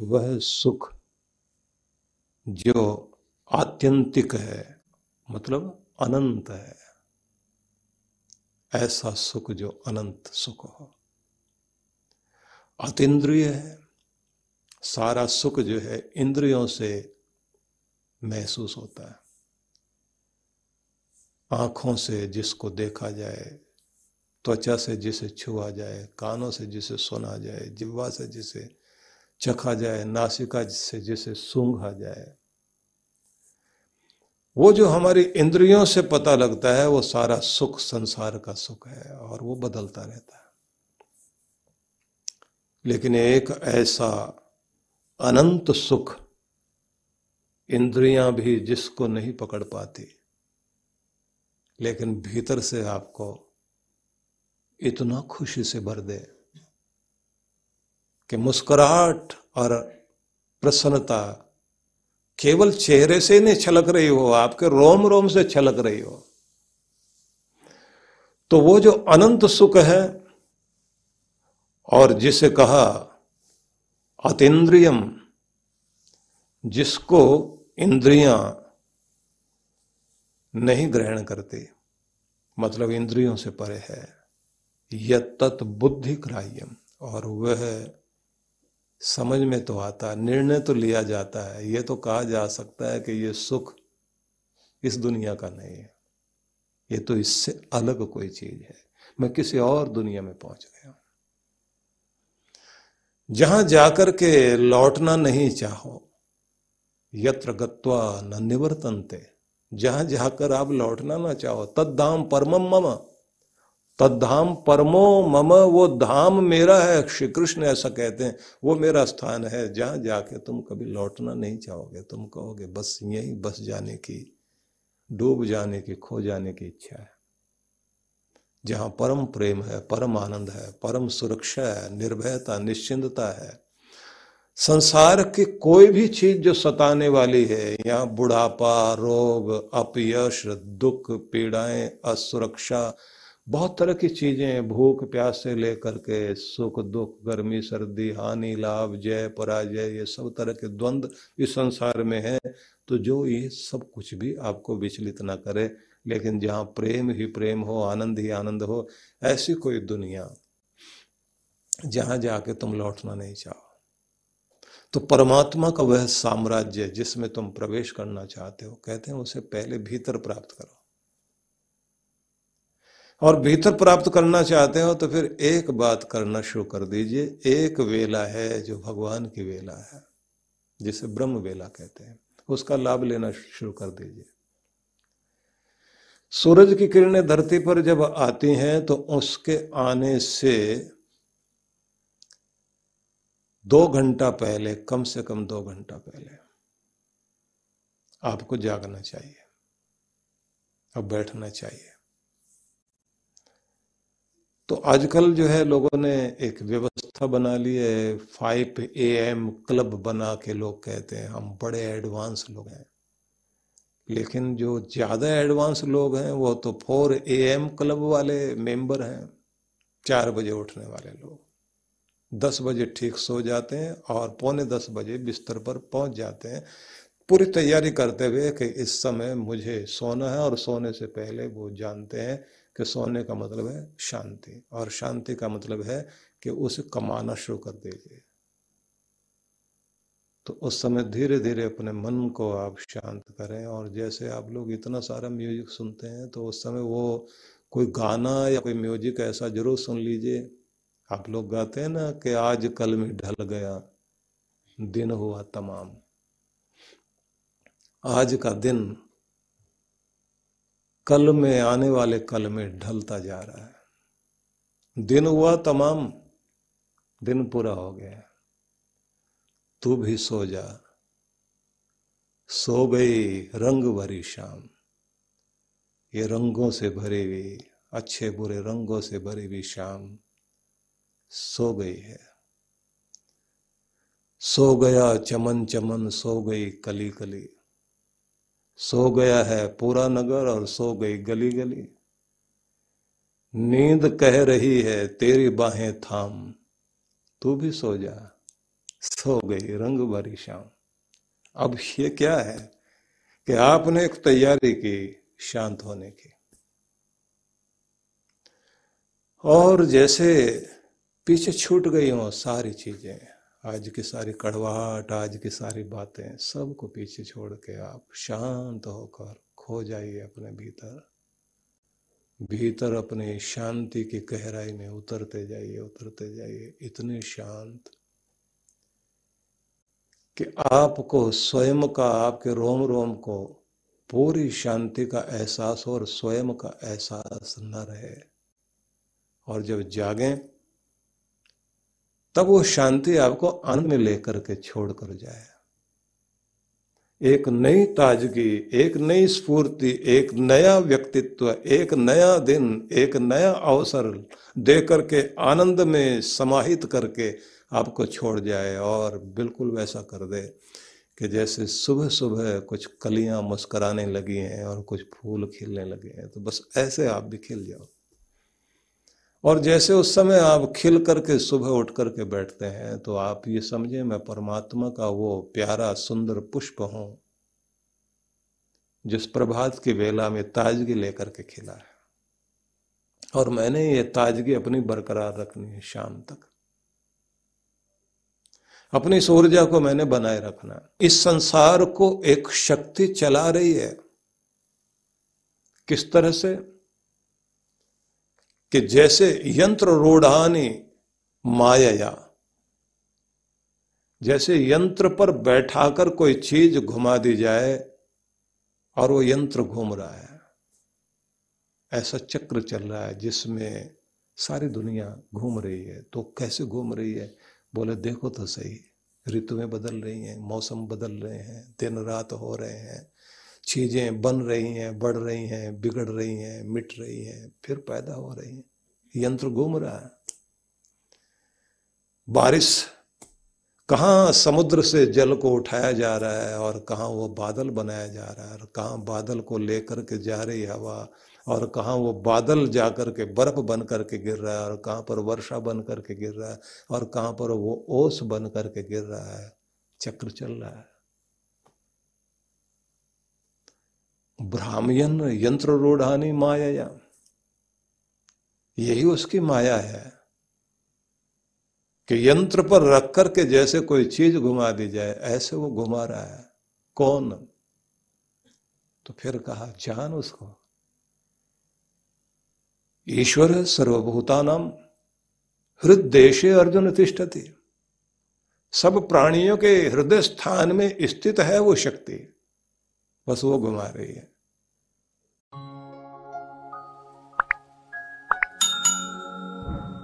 वह सुख जो आत्यंतिक है मतलब अनंत है। ऐसा सुख जो अनंत सुख हो। अतीन्द्रिय है। सारा सुख जो है इंद्रियों से महसूस होता है। आँखों से जिसको देखा जाए, त्वचा से जिसे छुआ जाए, कानों से जिसे सुना जाए जिब्वा से जिसे चखा जाए, नासिका से जिसे सूंघा जाए। वो जो हमारी इंद्रियों से पता लगता है, वो सारा सुख संसार का सुख है और वो बदलता रहता है। लेकिन एक ऐसा अनंत सुख इंद्रियाँ भी जिसको नहीं पकड़ पाती, लेकिन भीतर से आपको इतना खुशी से भर दे। कि मुस्कुराहट और प्रसन्नता केवल चेहरे से नहीं छलक रही हो, आपके रोम रोम से छलक रही हो। तो वो जो अनंत सुख है और जिसे कहा अतीन्द्रियम, जिसको इंद्रियाँ नहीं ग्रहण करती मतलब इंद्रियों से परे है यत बुद्धि ग्राह्यम और वह समझ में तो आता है, निर्णय तो लिया जाता है। ये तो कहा जा सकता है कि ये सुख इस दुनिया का नहीं है। ये तो इससे अलग कोई चीज़ है। मैं किसी और दुनिया में पहुँच गया हूँ। जहाँ जाकर के लौटना नहीं चाहो, यत्र गत्वा न निवर्तनते। जहाँ जाकर आप लौटना ना चाहो तद्दाम परमम मम। तद्धाम परमो मम, वो धाम मेरा है। श्री कृष्ण ऐसा कहते हैं, वो मेरा स्थान है। जहाँ जाके तुम कभी लौटना नहीं चाहोगे, तुम कहोगे, बस यही, बस जाने की, डूब जाने की, खो जाने की इच्छा है। जहाँ परम प्रेम है, परम आनंद है, परम सुरक्षा है, निर्भयता, निश्चिंतता है। संसार की कोई भी चीज़ जो सताने वाली है यहाँ बुढ़ापा, रोग, अपयश, दुख, पीड़ाएँ, असुरक्षा बहुत तरह की चीज़ें भूख, प्यास से लेकर के सुख, दुख, गर्मी, सर्दी, हानि, लाभ, जय, पराजय, ये सब तरह के द्वंद्व इस संसार में है। तो जो ये सब कुछ भी आपको विचलित ना करे, लेकिन जहाँ प्रेम ही प्रेम हो, आनंद ही आनंद हो, ऐसी कोई दुनिया जहाँ जाके तुम लौटना नहीं चाहो। तो परमात्मा का वह साम्राज्य जिसमें तुम प्रवेश करना चाहते हो, कहते हैं उसे पहले भीतर प्राप्त करो। और भीतर प्राप्त करना चाहते हो तो फिर एक बात करना शुरू कर दीजिए। एक वेला है जो भगवान की वेला है, जिसे ब्रह्म वेला कहते हैं। उसका लाभ लेना शुरू कर दीजिए। सूरज की किरणें धरती पर जब आती हैं तो उसके आने से दो घंटा पहले, कम से कम दो घंटा पहले आपको जागना चाहिए और बैठना चाहिए। तो आजकल जो है लोगों ने एक व्यवस्था बना ली है फाइव ए एम क्लब बना के लोग कहते हैं, हम बड़े एडवांस लोग हैं। लेकिन जो ज़्यादा एडवांस लोग हैं, वो तो फोर ए एम क्लब वाले मेंबर हैं, चार बजे उठने वाले लोग। दस बजे ठीक सो जाते हैं और पौने दस बजे बिस्तर पर पहुँच जाते हैं। पूरी तैयारी करते हुए कि इस समय मुझे सोना है और सोने से पहले वो जानते हैं कि सोने का मतलब है शांति, और शांति का मतलब है कि उसे कमाना शुरू कर दीजिए। तो उस समय धीरे धीरे अपने मन को आप शांत करें, और जैसे आप लोग इतना सारा म्यूज़िक सुनते हैं तो उस समय वो कोई गाना या कोई म्यूज़िक ऐसा ज़रूर सुन लीजिए। आप लोग गाते हैं ना कि आज कल में ढल गया, दिन हुआ तमाम। आज का दिन कल में, आने वाले कल में ढलता जा रहा है। दिन हुआ तमाम, दिन पूरा हो गया। तू भी सो जा। सो गई रंग भरी शाम। ये रंगों से भरी हुई, अच्छे बुरे रंगों से भरी हुई शाम सो गई है। सो गया चमन चमन, सो गई कली कली। सो गया है पूरा नगर और सो गई गली गली। नींद कह रही है, तेरी बाहें थाम। तू भी सो जा। सो गई रंग भरी शाम। अब ये क्या है कि आपने एक तैयारी की शांत होने की। और जैसे पीछे छूट गई हो सारी चीज़ें। आज की सारी कड़वाहट, आज की सारी बातें, सबको पीछे छोड़ के आप शांत होकर खो जाइए अपने भीतर। भीतर अपनी शांति की गहराई में उतरते जाइए उतरते जाइए, इतने शांत कि आपको स्वयं का, आपके रोम रोम को पूरी शांति का एहसास और स्वयं का एहसास न रहे। और जब जागें तब वो शांति आपको आनंद में लेकर के छोड़ कर जाए। एक नई ताजगी, एक नई स्फूर्ति, एक नया व्यक्तित्व, एक नया दिन, एक नया अवसर दे करके आनंद में समाहित करके आपको छोड़ जाए और बिल्कुल वैसा कर दे कि जैसे सुबह सुबह कुछ कलियाँ मुस्कराने लगी हैं और कुछ फूल खिलने लगे हैं। तो बस ऐसे आप भी खिल जाओ। और जैसे उस समय आप खिल करके सुबह उठ करके बैठते हैं तो आप ये समझे, मैं परमात्मा का वो प्यारा, सुंदर पुष्प हूँ, जिस प्रभात की वेला में ताजगी लेकर के खिला है। और मैंने ये ताजगी अपनी बरकरार रखनी है शाम तक। अपनी ऊर्जा को मैंने बनाए रखना इस संसार को एक शक्ति चला रही है। किस तरह से? कि जैसे यंत्र रूढ़ानी माया जैसे यंत्र पर बैठाकर कोई चीज़ घुमा दी जाए और वो यंत्र घूम रहा है। ऐसा चक्र चल रहा है जिसमें सारी दुनिया घूम रही है। तो कैसे घूम रही है? बोले, देखो तो सही, ऋतुएँ बदल रही हैं, मौसम बदल रहे हैं, दिन रात हो रहे हैं चीज़ें बन रही हैं, बढ़ रही हैं, बिगड़ रही हैं, मिट रही हैं, फिर पैदा हो रही हैं। यंत्र घूम रहा है। बारिश, कहाँ समुद्र से जल को उठाया जा रहा है और कहाँ वो बादल बनाया जा रहा है और कहाँ बादल को लेकर के जा रही हवा और कहाँ वो बादल जा कर के बर्फ़ बन करके गिर रहा है और कहाँ पर वर्षा बन करके गिर रहा है और कहाँ पर वो ओस बन करके गिर रहा है। चक्र चल रहा है। ब्राह्मण यंत्र रूढ़ानी माया यही उसकी माया है कि यंत्र पर रख करके जैसे कोई चीज़ घुमा दी जाए, ऐसे वो घुमा रहा है। कौन? तो फिर कहा, जान उसको। ईश्वर सर्वभूतानाम हृदय अर्जुन तिष्ठति। सब प्राणियों के हृदय स्थान में स्थित है वो शक्ति। बस वो घुमा रही है